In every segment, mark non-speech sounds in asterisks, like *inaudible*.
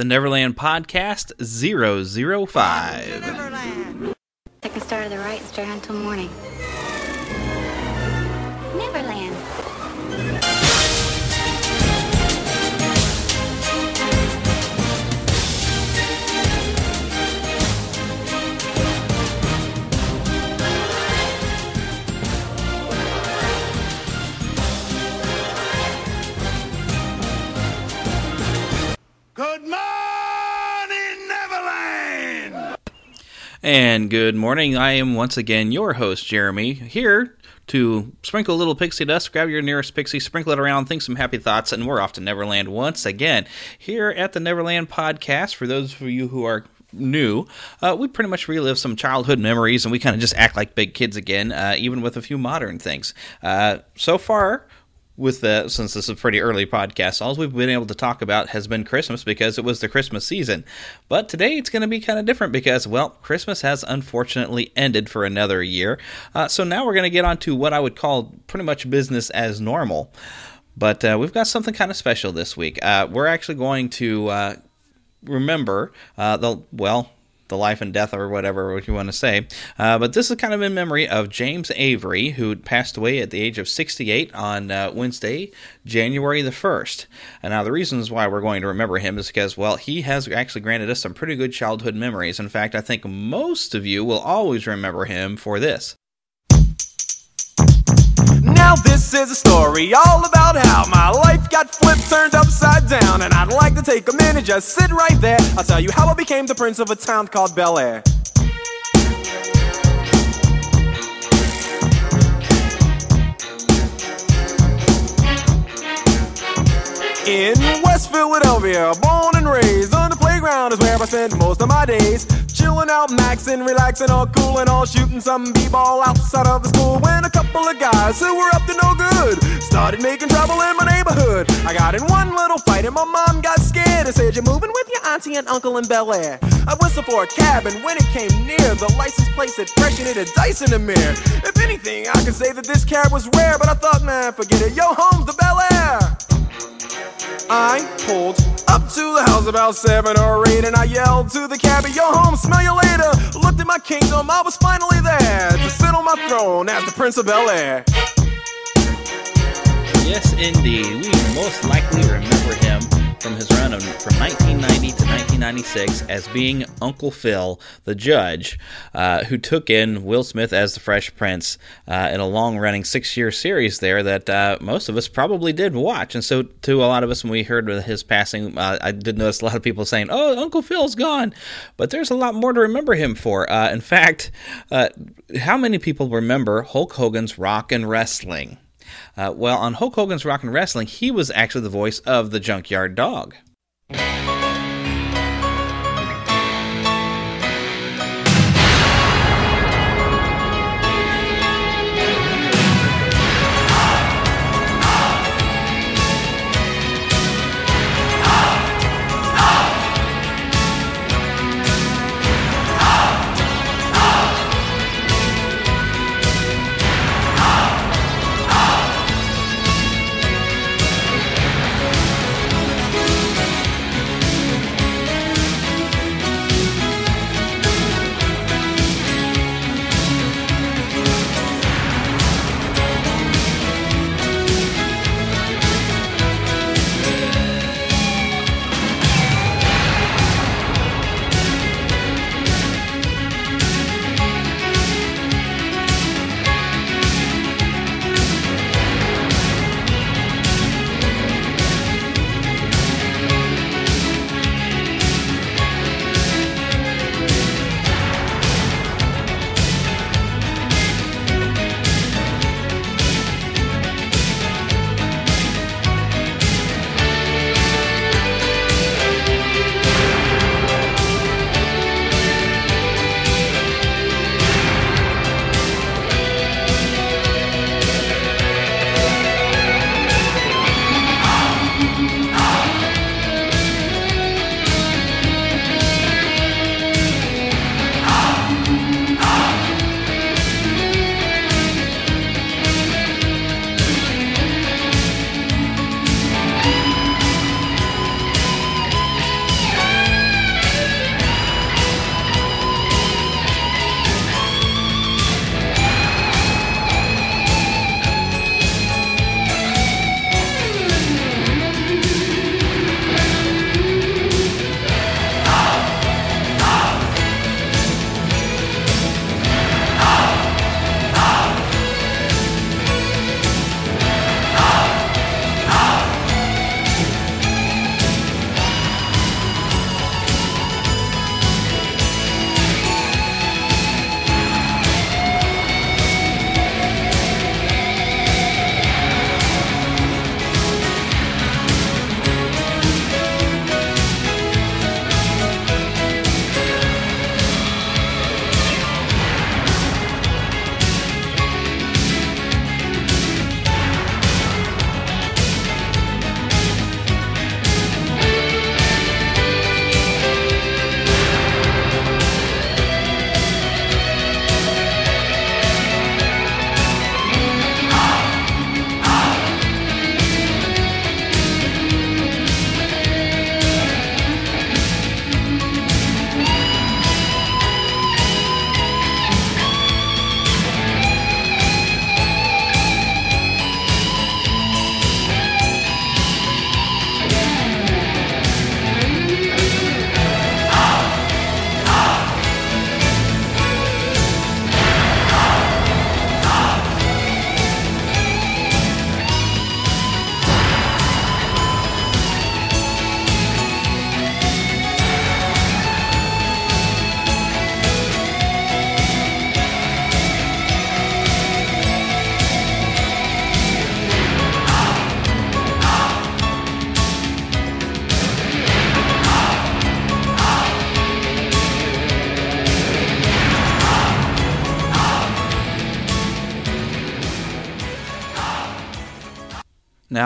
the Neverland Podcast 005. Neverland. Take a start to the right and straight on till morning. And good morning. I am once again your host, Jeremy, here to sprinkle a little pixie dust, grab your nearest pixie, sprinkle it around, think some happy thoughts, and we're off to Neverland once again. Here at the Neverland Podcast, for those of you who are new, uh, we pretty much relive some childhood memories and we kind of just act like big kids again, uh, even with a few modern things. Uh, so far, with the since this is a pretty early podcast, all we've been able to talk about has been Christmas because it was the Christmas season. But today it's going to be kind of different because, well, Christmas has unfortunately ended for another year. Uh, so now we're going to get on to what I would call pretty much business as normal. But uh, we've got something kind of special this week. Uh, we're actually going to uh, remember uh, the well the life and death or whatever what you want to say. Uh, but this is kind of in memory of James Avery, who passed away at the age of 68 on uh, Wednesday, January the 1st. And now the reasons why we're going to remember him is because, well, he has actually granted us some pretty good childhood memories. In fact, I think most of you will always remember him for this. Now this is a story all about how my life got flipped, turned upside down, and I'd like to take a minute, just sit right there. I'll tell you how I became the prince of a town called Bel Air. In West Philadelphia, born and raised on the playground is where I spend most of my days. Chilling out, maxing, relaxing, all cool and all shooting some b-ball outside of the school. When a couple of guys who were up to no good started making trouble in my neighborhood. I got in one little fight and my mom got scared and said, "You're moving with your auntie and uncle in Bel Air." I whistled for a cab and when it came near, the license plate said fresh and it had dice in the mirror. If anything, I could say that this cab was rare, but I thought, man, forget it. Yo, home's the Bel Air. I pulled to the house about seven or eight, and I yelled to the cabbie, "Yo, home, smell you later." Looked at my kingdom, I was finally there to sit on my throne as the Prince of Bel Air. Yes, indeed. We most likely remember from his run of, from 1990 to 1996 as being Uncle Phil, the judge, uh, who took in Will Smith as the Fresh Prince uh, in a long running six year series there that uh, most of us probably did watch. And so, to a lot of us, when we heard of his passing, uh, I did notice a lot of people saying, Oh, Uncle Phil's gone. But there's a lot more to remember him for. Uh, in fact, uh, how many people remember Hulk Hogan's Rock and Wrestling? Uh, well, on Hulk Hogan's Rock and Wrestling, he was actually the voice of the Junkyard Dog.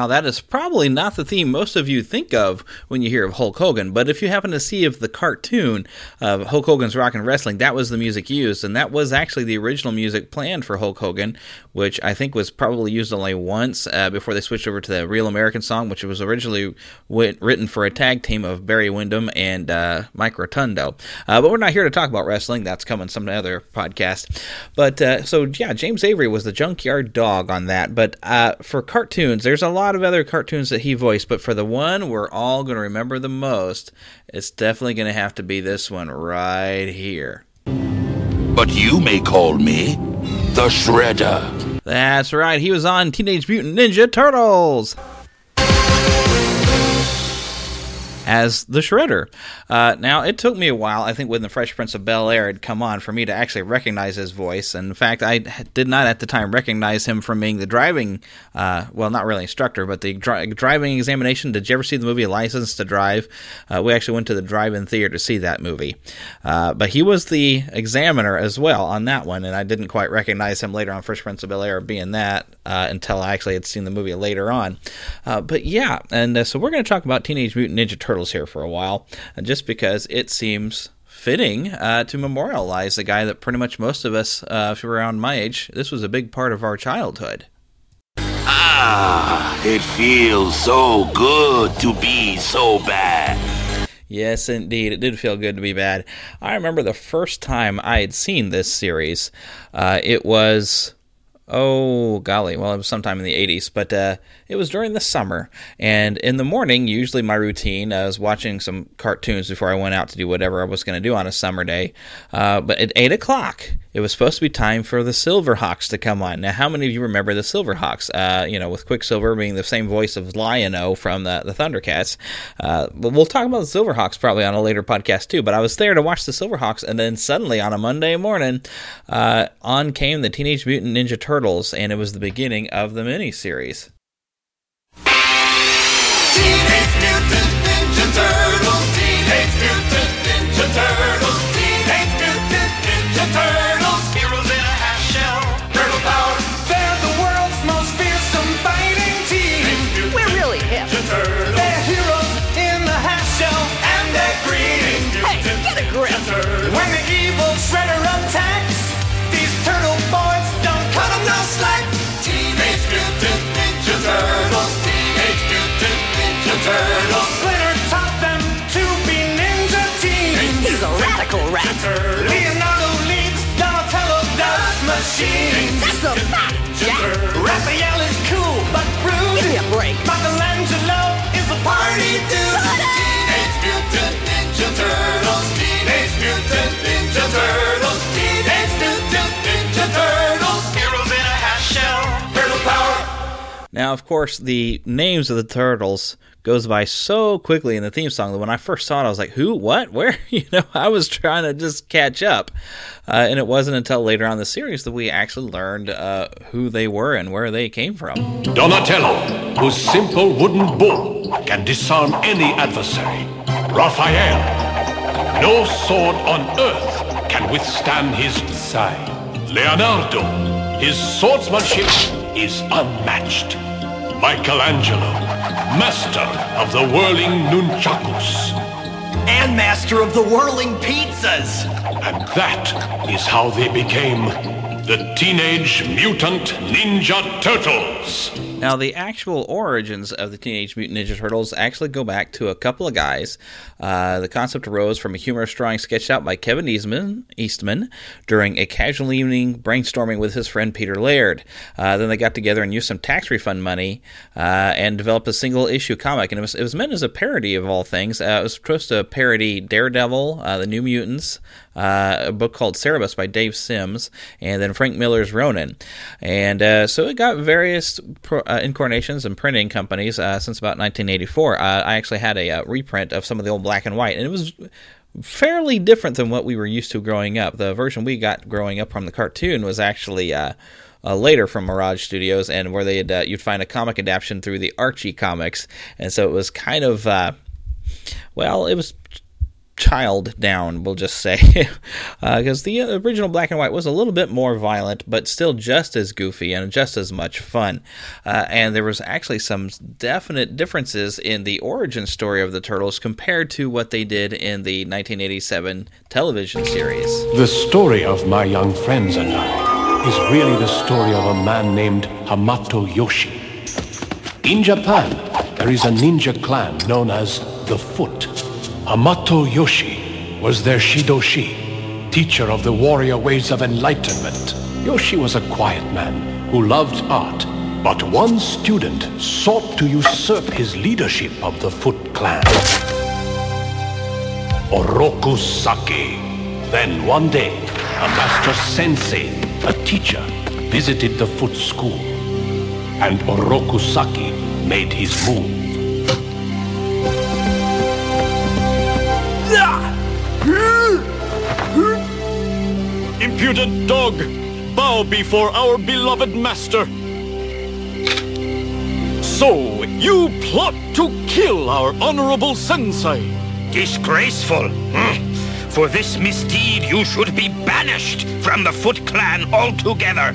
Now, that is probably not the theme most of you think of when you hear of Hulk Hogan, but if you happen to see of the cartoon of Hulk Hogan's Rock and Wrestling, that was the music used, and that was actually the original music planned for Hulk Hogan, which I think was probably used only once uh, before they switched over to the Real American song, which was originally written for a tag team of Barry Windham and uh, Mike Rotundo. Uh, but we're not here to talk about wrestling, that's coming some other podcast. But uh, so, yeah, James Avery was the junkyard dog on that, but uh, for cartoons, there's a lot of other cartoons that he voiced, but for the one we're all going to remember the most, it's definitely going to have to be this one right here. But you may call me the Shredder. That's right, he was on Teenage Mutant Ninja Turtles. As the Shredder. Uh, now, it took me a while, I think, when the Fresh Prince of Bel Air had come on, for me to actually recognize his voice. And in fact, I did not at the time recognize him from being the driving, uh, well, not really instructor, but the dri- driving examination. Did you ever see the movie License to Drive? Uh, we actually went to the drive in theater to see that movie. Uh, but he was the examiner as well on that one, and I didn't quite recognize him later on Fresh Prince of Bel Air being that uh, until I actually had seen the movie later on. Uh, but yeah, and so we're going to talk about Teenage Mutant Ninja Turtles here for a while, uh, just because it seems fitting uh, to memorialize the guy that pretty much most of us, uh, if you're around my age, this was a big part of our childhood. Ah, it feels so good to be so bad. Yes, indeed. It did feel good to be bad. I remember the first time I had seen this series. Uh, it was, oh, golly, well, it was sometime in the 80s, but uh, it was during the summer. And in the morning, usually my routine, I was watching some cartoons before I went out to do whatever I was going to do on a summer day. Uh, but at 8 o'clock, it was supposed to be time for the Silverhawks to come on. Now, how many of you remember the Silverhawks? Uh, you know, with Quicksilver being the same voice of Lion-O from the, the Thundercats. Uh, but we'll talk about the Silverhawks probably on a later podcast too. But I was there to watch the Silverhawks, and then suddenly on a Monday morning, uh, on came the Teenage Mutant Ninja Turtles, and it was the beginning of the miniseries. Teenage Mutant Ninja Turtles. Teenage Mutant Ninja Turtles. Does machines. That's a fact, Jack. Raphael is cool but rude. Give me a break. Michelangelo is a party dude. Teenage Mutant Ninja Turtles. Teenage Mutant Ninja Turtles. Teenage Mutant Ninja Turtles. Heroes in a half shell. Turtle power. Now, of course, the names of the turtles goes by so quickly in the theme song that when I first saw it, I was like, "Who? What? *laughs* Where?" You know, I was trying to just catch up, uh, and it wasn't until later on in the series that we actually learned uh, who they were and where they came from. Donatello, whose simple wooden bull can disarm any adversary. Raphael, no sword on earth can withstand his side. Leonardo, his swordsmanship is unmatched. Michelangelo, master of the whirling nunchakus. and master of the whirling pizzas. And that is how they became the Teenage Mutant Ninja Turtles. Now, the actual origins of the Teenage Mutant Ninja Turtles actually go back to a couple of guys. Uh, the concept arose from a humorous drawing sketched out by Kevin Eastman, Eastman during a casual evening brainstorming with his friend Peter Laird. Uh, then they got together and used some tax refund money uh, and developed a single issue comic. And it was, it was meant as a parody of all things. Uh, it was supposed to parody Daredevil, uh, The New Mutants, uh, a book called Cerebus by Dave Sims, and then Frank Miller's Ronin. And uh, so it got various pro, uh, incarnations and printing companies uh, since about 1984. Uh, I actually had a uh, reprint of some of the old black and white, and it was fairly different than what we were used to growing up. The version we got growing up from the cartoon was actually. Uh, later from Mirage Studios, and where they had you'd find a comic adaptation through the Archie comics, and so it was kind of well, it was child down, we'll just say, because *laughs* uh, the original black and white was a little bit more violent, but still just as goofy and just as much fun. Uh, and there was actually some definite differences in the origin story of the turtles compared to what they did in the 1987 television series. The story of my young friends and I is really the story of a man named Hamato Yoshi. In Japan, there is a ninja clan known as the Foot. Hamato Yoshi was their Shidoshi, teacher of the warrior ways of enlightenment. Yoshi was a quiet man who loved art, but one student sought to usurp his leadership of the Foot clan. Oroku Saki. Then one day, a master sensei, a teacher, visited the Foot school, and Oroku Saki made his move. Impudent dog! Bow before our beloved master! So, you plot to kill our honorable sensei! Disgraceful! For this misdeed, you should be banished from the Foot Clan altogether!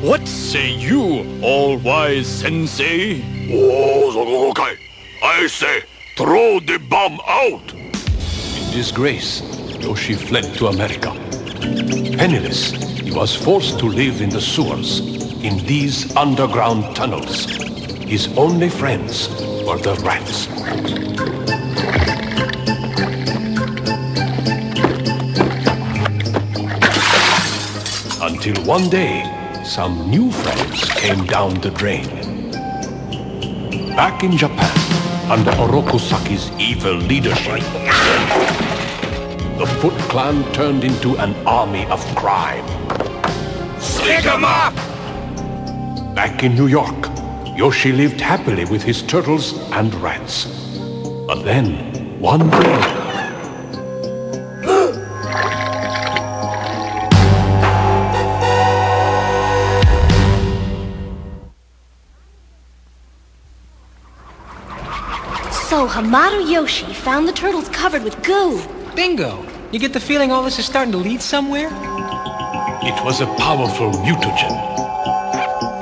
What say you, all-wise sensei? Oh, okay. I say, throw the bomb out! In disgrace, Yoshi fled to America. Penniless, he was forced to live in the sewers, in these underground tunnels. His only friends were the rats. Until one day, some new friends came down the drain. Back in Japan, under Oroku Saki's evil leadership, the Foot Clan turned into an army of crime. Stick 'em up! Back in New York, Yoshi lived happily with his turtles and rats. But then, one day, So Hamato Yoshi found the turtles covered with goo. Bingo! You get the feeling all this is starting to lead somewhere? it was a powerful mutagen.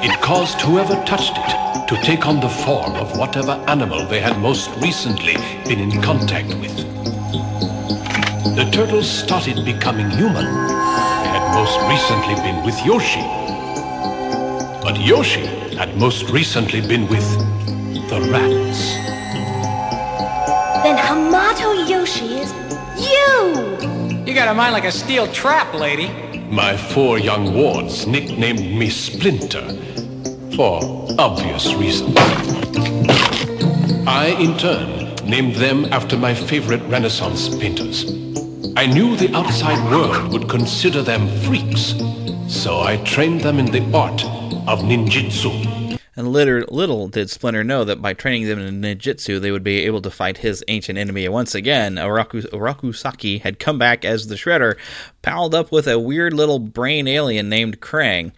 It caused whoever touched it to take on the form of whatever animal they had most recently been in contact with. The turtles started becoming human. They had most recently been with Yoshi. But Yoshi had most recently been with the rats. Then Hamato Yoshi is you! You got a mind like a steel trap, lady. My four young wards nicknamed me Splinter for obvious reasons. I, in turn, named them after my favorite Renaissance painters. I knew the outside world would consider them freaks, so I trained them in the art of ninjutsu. And little, little did Splinter know that by training them in ninjutsu, they would be able to fight his ancient enemy once again. Oroku, Oroku Saki had come back as the Shredder, palled up with a weird little brain alien named Krang,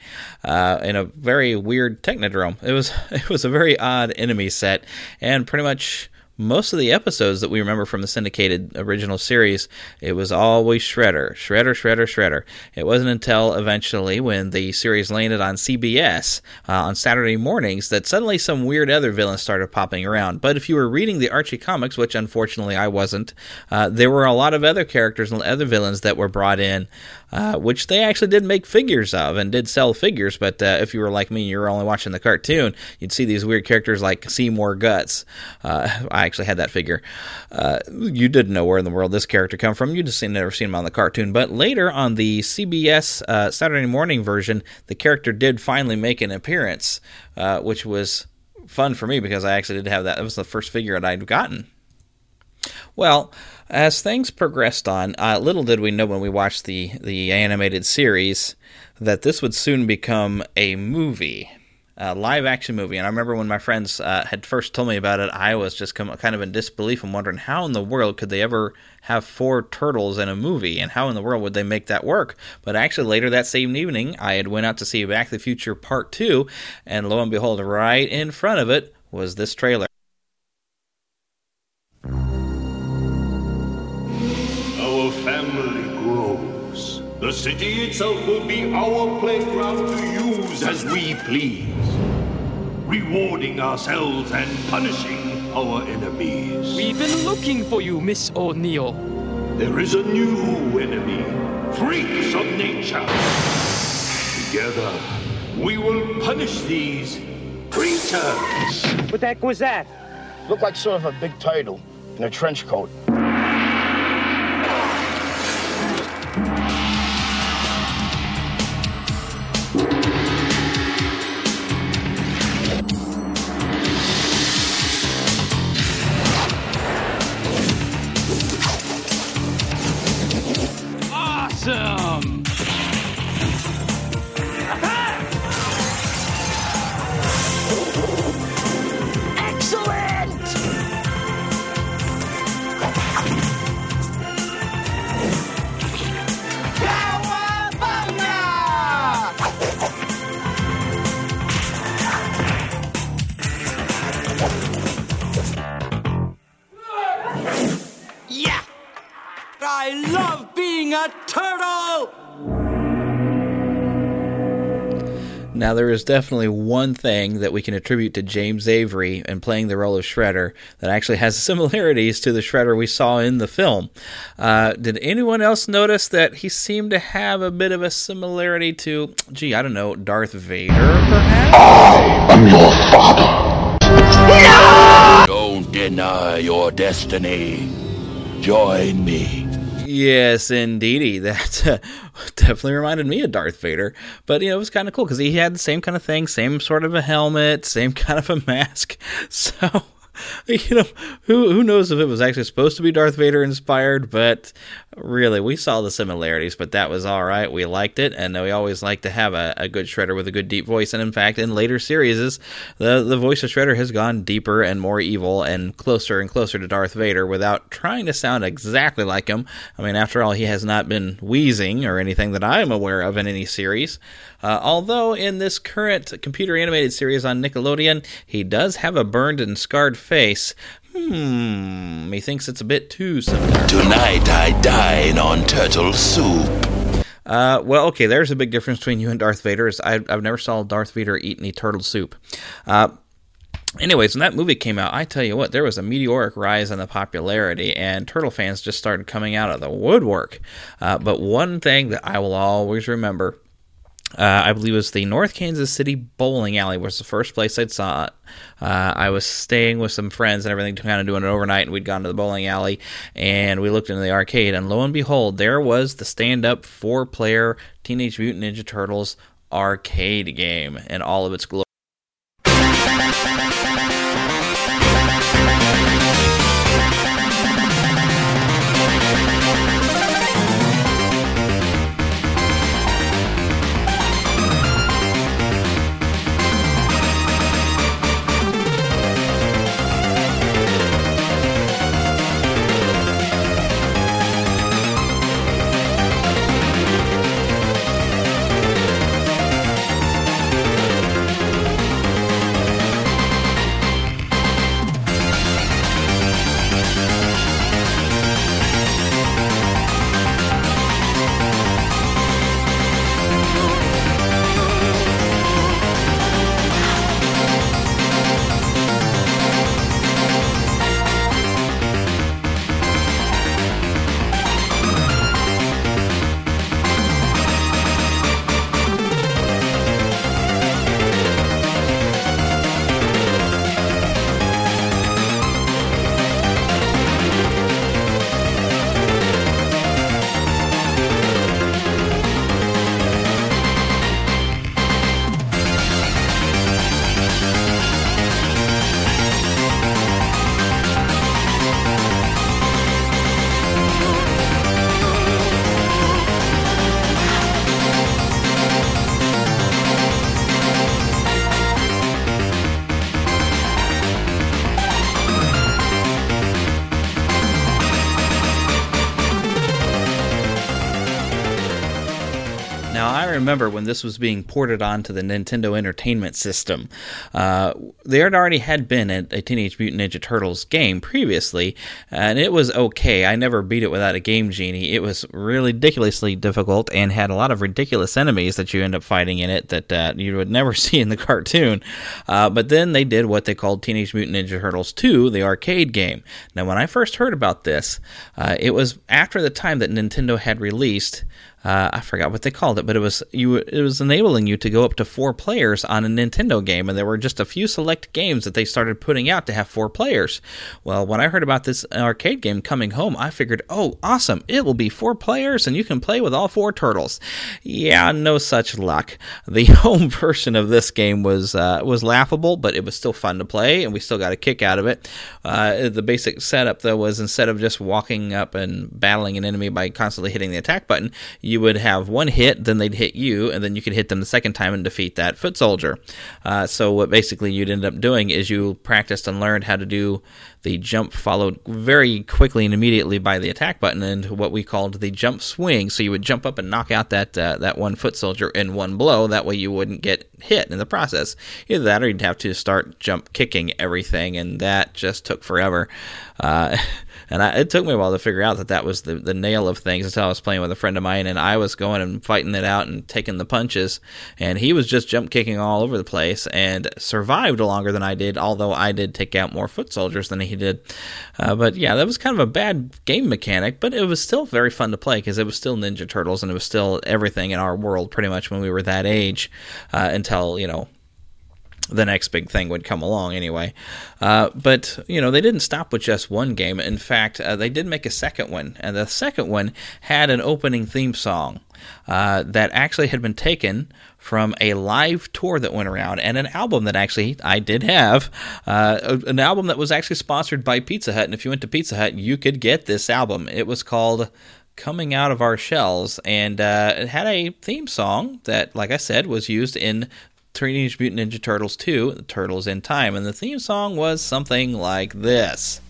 uh, in a very weird technodrome. It was *laughs* it was a very odd enemy set, and pretty much most of the episodes that we remember from the syndicated original series, it was always Shredder, Shredder, Shredder, Shredder. It wasn't until eventually, when the series landed on CBS uh, on Saturday mornings, that suddenly some weird other villains started popping around. But if you were reading the Archie comics, which unfortunately I wasn't, uh, there were a lot of other characters and other villains that were brought in. Uh, which they actually did make figures of and did sell figures. But uh, if you were like me and you were only watching the cartoon, you'd see these weird characters like Seymour Guts. Uh, I actually had that figure. Uh, you didn't know where in the world this character come from. You just seen, never seen him on the cartoon. But later on the CBS uh, Saturday morning version, the character did finally make an appearance, uh, which was fun for me because I actually did have that. It was the first figure that I'd gotten. Well, as things progressed on, uh, little did we know when we watched the the animated series that this would soon become a movie, a live action movie. And I remember when my friends uh, had first told me about it, I was just kind of in disbelief and wondering how in the world could they ever have four turtles in a movie, and how in the world would they make that work? But actually, later that same evening, I had went out to see Back to the Future Part Two, and lo and behold, right in front of it was this trailer. family grows, the city itself will be our playground to use as we please, rewarding ourselves and punishing our enemies. We've been looking for you, Miss O'Neil. There is a new enemy, freaks of nature. Together, we will punish these creatures. What the heck was that? Looked like sort of a big turtle in a trench coat. Now, there is definitely one thing that we can attribute to James Avery in playing the role of Shredder that actually has *laughs* similarities to the Shredder we saw in the film. Uh, did anyone else notice that he seemed to have a bit of a similarity to, gee, I don't know, Darth Vader, perhaps? I'm your father. No! Don't deny your destiny. Join me. Yes, indeedy. *laughs* That uh, definitely reminded me of Darth Vader. But, you know, it was kind of cool because he had the same kind of thing, same sort of a helmet, same *laughs* kind of a mask. *laughs* So, you know, who who knows if it was actually supposed to be Darth Vader inspired, but really, we saw the similarities, but that was all right. We liked it, and we always like to have a, a good Shredder with a good deep voice. And in fact, in later series, the, the voice of Shredder has gone deeper and more evil and closer and closer to Darth Vader without trying to sound exactly like him. I mean, after all, he has not been wheezing or anything that I am aware of in any series. Uh, although in this current computer animated series on Nickelodeon, he does have a burned and scarred face. Hmm, he thinks it's a bit too similar. Tonight I dine on turtle soup. Uh, well, okay, there's a big difference between you and Darth Vader. Is I, I've never saw Darth Vader eat any turtle soup. Uh, Anyways, when that movie came out, I tell you what, there was a meteoric rise in the popularity, and Turtle fans just started coming out of the woodwork. Uh, but one thing that I will always remember uh, I believe it was the North Kansas City bowling alley was the first place I saw it. Uh, I was staying with some friends and everything, kind of doing it overnight, and we'd gone to the bowling alley and we looked into the arcade, and lo and behold, there was the stand-up four-player Teenage Mutant Ninja Turtles arcade game in all of its glory. Remember when this was being ported onto the Nintendo Entertainment System. Uh, there already had been a, a, Teenage Mutant Ninja Turtles game previously, and it was okay. I never beat it without a Game Genie. It was really ridiculously difficult and had a lot of ridiculous enemies that you end up fighting in it that uh, you would never *laughs* see in the cartoon. Uh, but then they did what they called Teenage Mutant Ninja Turtles 2, the arcade game. Now, when I first heard about this, uh, it was after the time that Nintendo had released uh, I forgot what they called it, but it was you. It was enabling you to go up to four players on a Nintendo game, and there were just a few select games that they started putting out to have four players. Well, when I heard about this arcade game coming home, I figured, oh, awesome! It will be four players, and you can play with all four turtles. Yeah, no such luck. The *laughs* home version of this game was uh, was laughable, but it was still fun to play, and we still got a kick out of it. Uh, the basic setup though was instead of just walking up and battling an enemy by constantly hitting the attack button, you you would have one hit, then they'd hit you, and then you could hit them the second time and defeat that foot soldier. Uh, so what basically you'd end up doing is you practiced and learned how to do the jump followed very quickly and immediately by the attack button and what we called the jump swing. So you would jump up and knock out that uh, that one foot soldier in one blow. That way you wouldn't get hit in the process. Either that or you'd have to start jump kicking everything, and that just took forever. Uh, *laughs* and I, it took me a while to figure out that that was the, the nail of things until I was playing with a friend of mine, and I was going and fighting it out and taking the punches, and he was just jump kicking all over the place and survived longer than I did, although I did take out more foot soldiers than he did. Uh, but yeah, that was kind of a bad game mechanic, but it was still very fun to play because it was still Ninja Turtles and it was still everything in our world pretty much when we were that age uh, until, you know, the next big thing would come along anyway. Uh, but, you know, they didn't stop with just one game. In fact, uh, they did make a second one. And the second one had an opening theme song uh, that actually had been taken from a live tour that went around and an album that actually I did have. Uh, an album that was actually sponsored by Pizza Hut. And if you went to Pizza Hut, you could get this album. It was called coming out of our shells and uh, it had a theme song that like i said was used in Teenage Mutant Ninja Turtles 2, The Turtles in Time, and the theme song was something like this.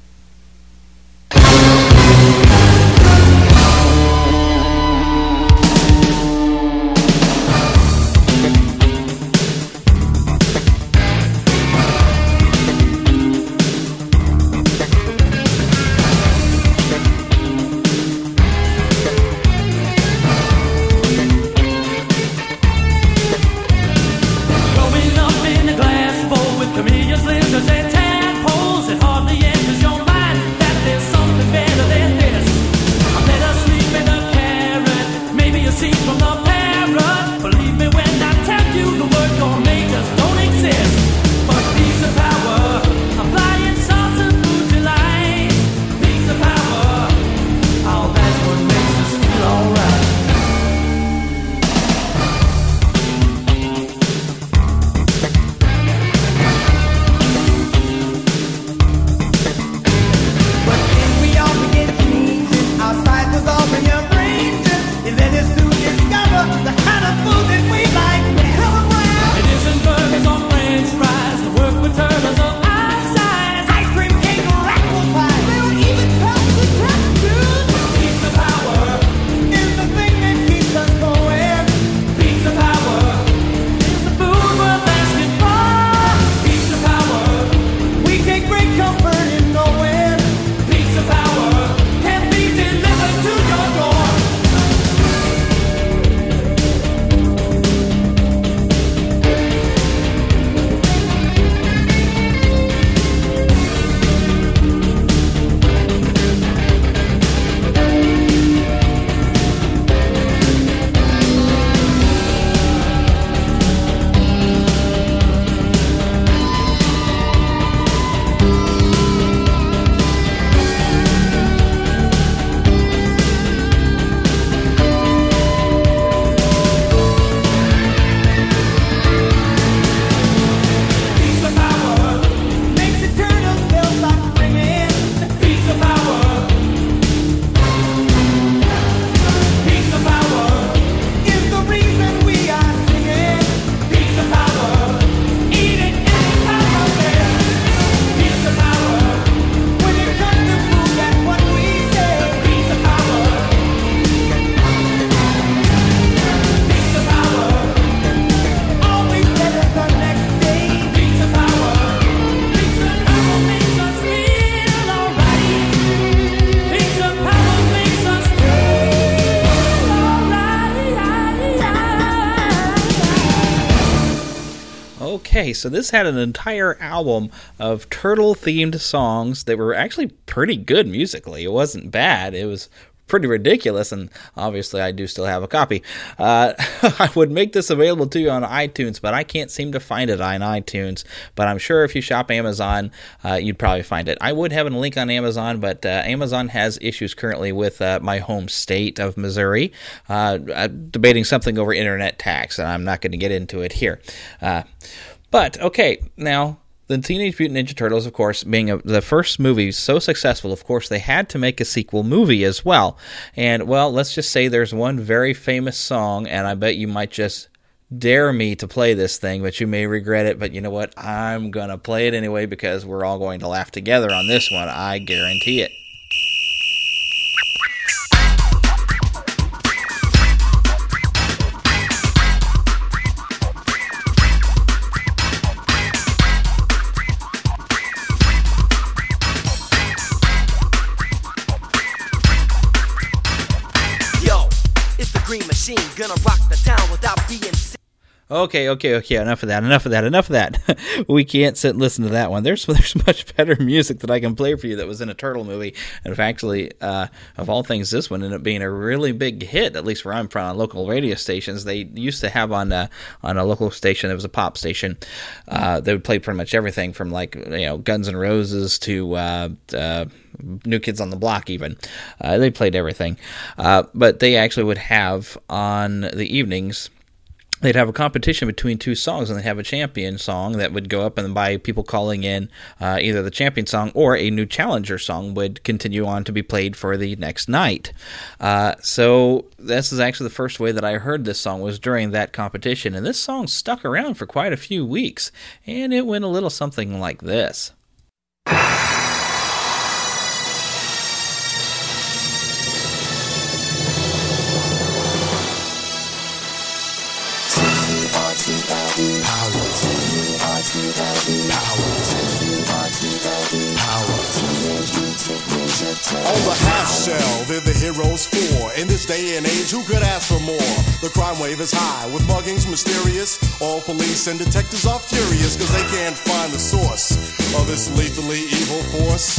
So this had an entire album of turtle themed songs that were actually pretty good musically. It wasn't bad. It was pretty ridiculous, and obviously I do still have a copy. Uh, *laughs* I would make this available to you on iTunes, but I can't seem to find it on iTunes. But I'm sure if you shop Amazon, uh, you'd probably find it. I would have a link on Amazon, but uh, Amazon has issues currently with uh, my home state of Missouri, uh, debating something over internet tax, and I'm not going to get into it here. But okay, now the Teenage Mutant Ninja Turtles, of course, being a, the first movie so successful, of course, they had to make a sequel movie as well. And, well, let's just say there's one very famous song, and I bet you might just dare me to play this thing, but you may regret it. But you know what? I'm going to play it anyway because we're all going to laugh together on this one. I guarantee it. Okay, okay, okay. Enough of that. Enough of that. Enough of that. *laughs* we can't sit and listen to that one. There's *laughs* there's much better music that I can play for you that was in a turtle movie. And if actually, uh, of all things, this one ended up being a really big hit. At least where I'm from, on local radio stations. They used to have on uh, on a local station. It was a pop station. Uh, they would play pretty much everything from like you know Guns N' Roses to uh, uh, New Kids on the Block, even. Uh, they played everything. But they actually would have on the evenings, they'd have a competition between two songs and they'd have a champion song that would go up and by people calling in uh, either the champion song or a new challenger song would continue on to be played for the next night. Uh, so this is actually the first way that i heard this song was during that competition and this song stuck around for quite a few weeks and it went a little something like this On the half shell, they're the heroes four. In this day and age, who could ask for more? The crime wave is high, with muggings mysterious. All police and detectives are furious, cause they can't find the source of this lethally evil force.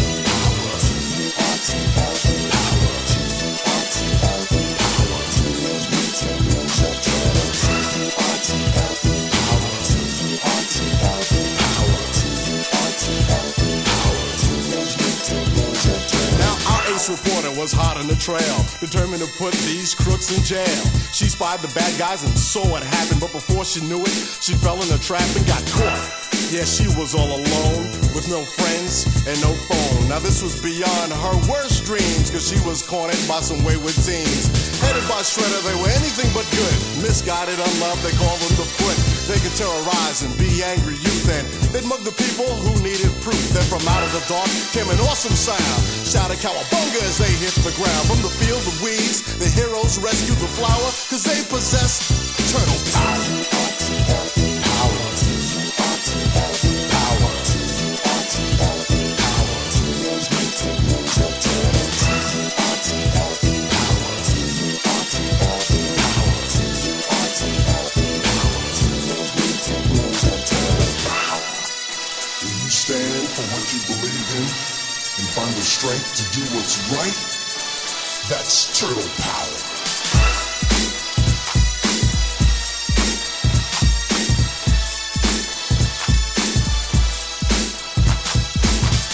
Ace reporter was hot on the trail, determined to put these crooks in jail. She spied the bad guys and saw what happened, but before she knew it, she fell in a trap and got caught. Yeah, she was all alone, with no friends and no phone. Now this was beyond her worst dreams, cause she was cornered by some wayward teens. Headed by Shredder, they were anything but good. Misguided, unloved, they called them the foot. They could terrorize and be angry youth, and they'd mug the people who needed proof. Then from out of the dark came an awesome sound. Shout Shouted cowabunga as they hit the ground. From the field of weeds, the heroes rescued the flower, cause they possess turtle power. What's right, that's turtle power.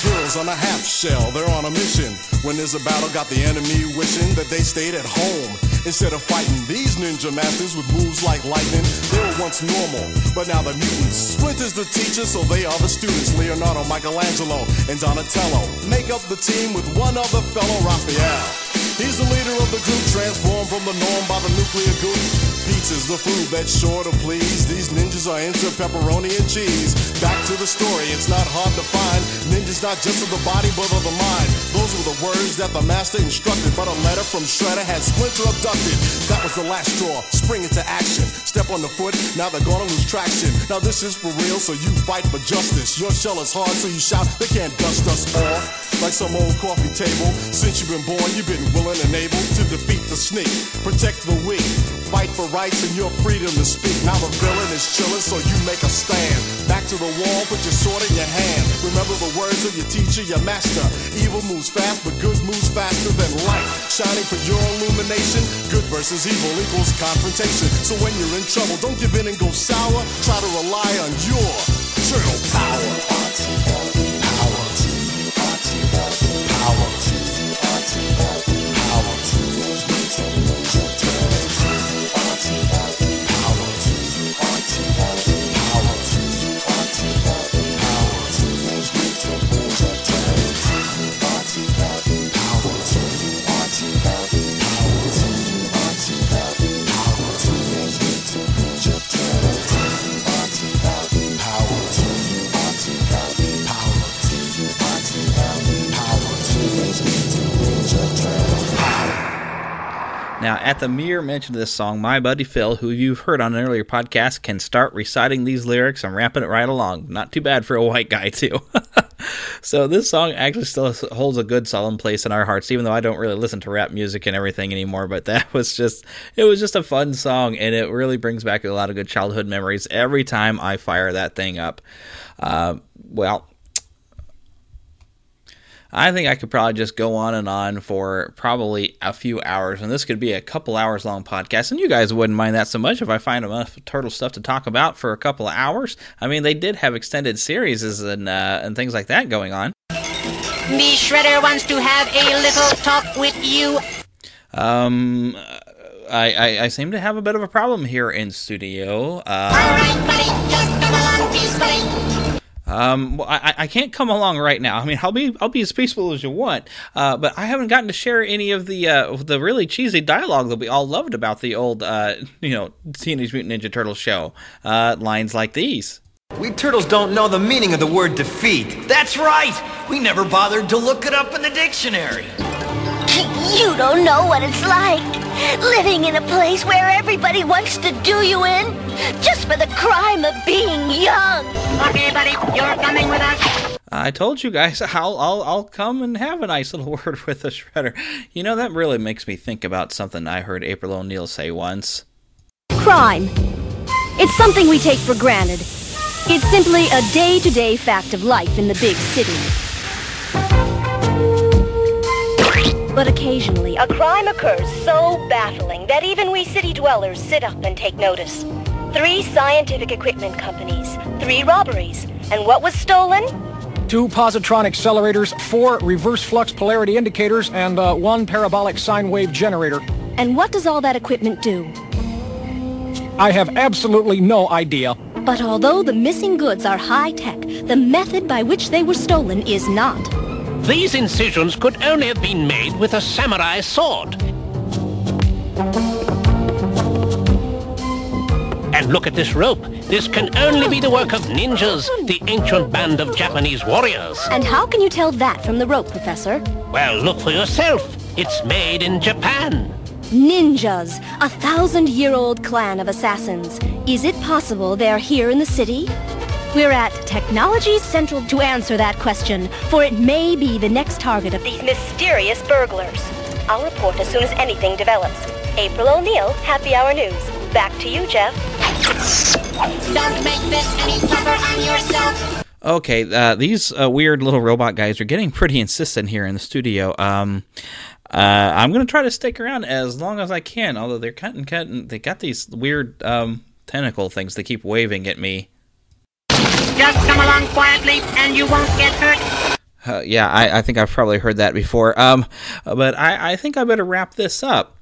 Heroes on a half shell, they're on a mission. When there's a battle, got the enemy wishing that they stayed at home. Instead of fighting these ninja masters with moves like lightning, they were once normal, but now they're mutants. Splinter's the teacher, so they are the students. Leonardo, Michelangelo, and Donatello make up the team with one other fellow, Raphael. He's the leader of the group, transformed from the norm by the nuclear goose. Pizza's the food that's sure to please. These ninjas are into pepperoni and cheese. Back to the story, it's not hard to find. Ninjas not just of the body, but of the mind. Words that the master instructed. But a letter from Shredder had Splinter abducted. That was the last straw. Spring into action. Step on the foot, now they're gonna lose traction. Now this is for real, so you fight for justice. Your shell is hard, so you shout, they can't dust us off. Like some old coffee table. Since you've been born, you've been willing and able to defeat the snake. Protect the weak. Fight for rights and your freedom to speak. Now the villain is chilling, so you make a stand. Back to the wall, put your sword in your hand. Remember the words of your teacher, your master. Evil moves fast, but good moves faster than light. Shining for your illumination. Good versus evil equals confrontation. So when you're in trouble, don't give in and go sour. Try to rely on your turtle power. Now, at the mere mention of this song, my buddy Phil, who you've heard on an earlier podcast, can start reciting these lyrics and rapping it right along. Not too bad for a white guy, too. *laughs* so, this song actually still holds a good, solemn place in our hearts, even though I don't really listen to rap music and everything anymore. But that *laughs* was just, it was just a fun song, and it really brings back a lot of good childhood memories every time I fire that thing up. Uh, well, I think I could probably just go on and on for probably a few hours, and this could be a couple hours long podcast. And you guys wouldn't mind that so much if I find enough turtle stuff to talk about for a couple of hours. I mean, they did have extended series and uh, and things like that going on. The Shredder wants to have a little talk with you. Um, I, I, I seem to have a bit of a problem here in studio. Uh, All right, buddy, just come along peacefully. Um, well, I, I can't come along right now. I mean, I'll be I'll be as peaceful as you want, uh, but I haven't gotten to share any of the uh, the really cheesy dialogue that we all loved about the old uh, you know Teenage Mutant Ninja Turtles show. Uh, lines like these. We turtles don't know the meaning of the word defeat. That's right. We never bothered to look it up in the dictionary. You don't know what it's like. Living in a place where everybody wants to do you in just for the crime of being young. Okay, buddy, you're coming with us. I told you guys *laughs* I'll I'll I'll come and have a nice little *laughs* word with the shredder. You know that really makes me think about something I heard April O'Neil say once. Crime. It's something we take for granted. It's simply a day-to-day fact of life in the big city. But occasionally, a crime occurs so baffling that even we city dwellers sit up and take notice. Three scientific equipment companies, three robberies, and what was stolen? Two positron accelerators, four reverse flux polarity indicators, and uh, one parabolic sine wave generator. And what does all that equipment do? I have absolutely no idea. But although the missing goods are high-tech, the method by which they were stolen is not. These incisions could only have been made with a samurai sword. And look at this rope. This can only be the work of ninjas, the ancient band of Japanese warriors. And how can you tell that from the rope, Professor? Well, look for yourself. It's made in Japan. Ninjas, a thousand-year-old clan of assassins. Is it possible they're here in the city? We're at Technology Central to answer that question, for it may be the next target of these mysterious burglars. I'll report as soon as anything develops. April O'Neil, Happy Hour News. Back to you, Jeff. Don't make this any tougher on yourself. Okay, uh, these uh, weird little robot guys are getting pretty insistent here in the studio. Um, uh, I'm gonna try to stick around as long as I can. Although they're cutting, cutting, they got these weird um, tentacle things they keep waving at me. Just come along quietly and you won't get hurt. Uh, yeah, I, I, think I've probably heard that before. Um, but I, I think I better wrap this up.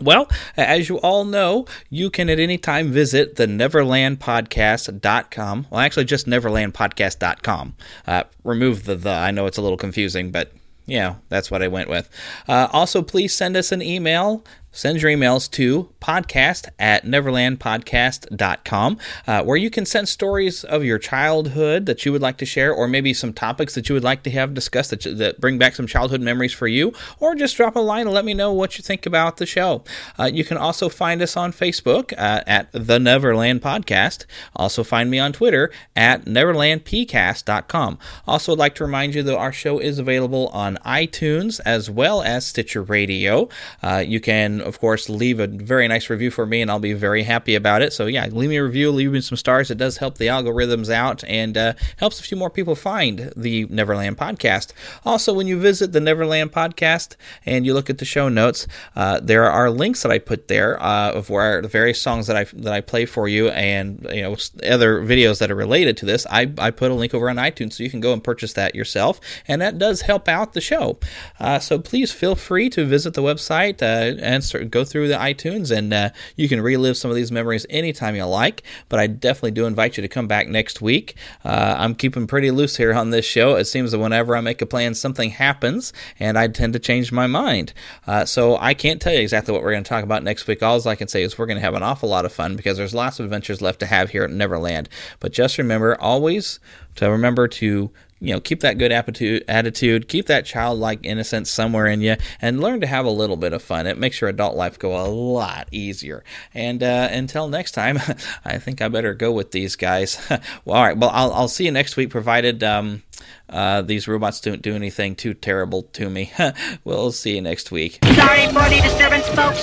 Well, as you all know, you can at any time visit the neverlandpodcast.com. Well, actually, just neverlandpodcast.com. Uh, remove the the. I know it's a little confusing, but yeah, that's what I went with. Uh, also, please send us an email send your emails to podcast at neverlandpodcast.com, uh, where you can send stories of your childhood that you would like to share, or maybe some topics that you would like to have discussed that, that bring back some childhood memories for you, or just drop a line and let me know what you think about the show. Uh, you can also find us on Facebook uh, at The Neverland Podcast. Also, find me on Twitter at NeverlandPcast.com. Also, I'd like to remind you that our show is available on iTunes as well as Stitcher Radio. Uh, you can, of course, leave a very nice review for me, and I'll be very happy about it. So, yeah, leave me a review, leave me some stars. It does help the algorithms out and uh, helps a few more people find the Neverland Podcast. Also, when you visit the Neverland Podcast and you look at the show notes, uh, there are links that I put there uh, of where the various songs that I that I play for you, and you know other videos that are related to this. I, I put a link over on iTunes, so you can go and purchase that yourself, and that does help out the show. Uh, so please feel free to visit the website uh, and go through the iTunes, and uh, you can relive some of these memories anytime you like. But I definitely do invite you to come back next week. Uh, I'm keeping pretty loose here on this show. It seems that whenever I make a plan, something happens, and I tend to change my mind. Uh, so I can't tell you exactly what we're going to talk about next week. All I can say is we're going to have an awful lot of fun because there's lots of adventures left to have here at Neverland. But just remember always to remember to you know keep that good attitude attitude keep that childlike innocence somewhere in you and learn to have a little bit of fun. It makes your adult life go a lot easier. And uh, until next time *laughs* i think i better go with these guys. *laughs* Well all right. Well i'll, I'll see you next week provided um, uh, these robots don't do anything too terrible to me. *laughs* We'll see you next week. Sorry for the disturbance, folks.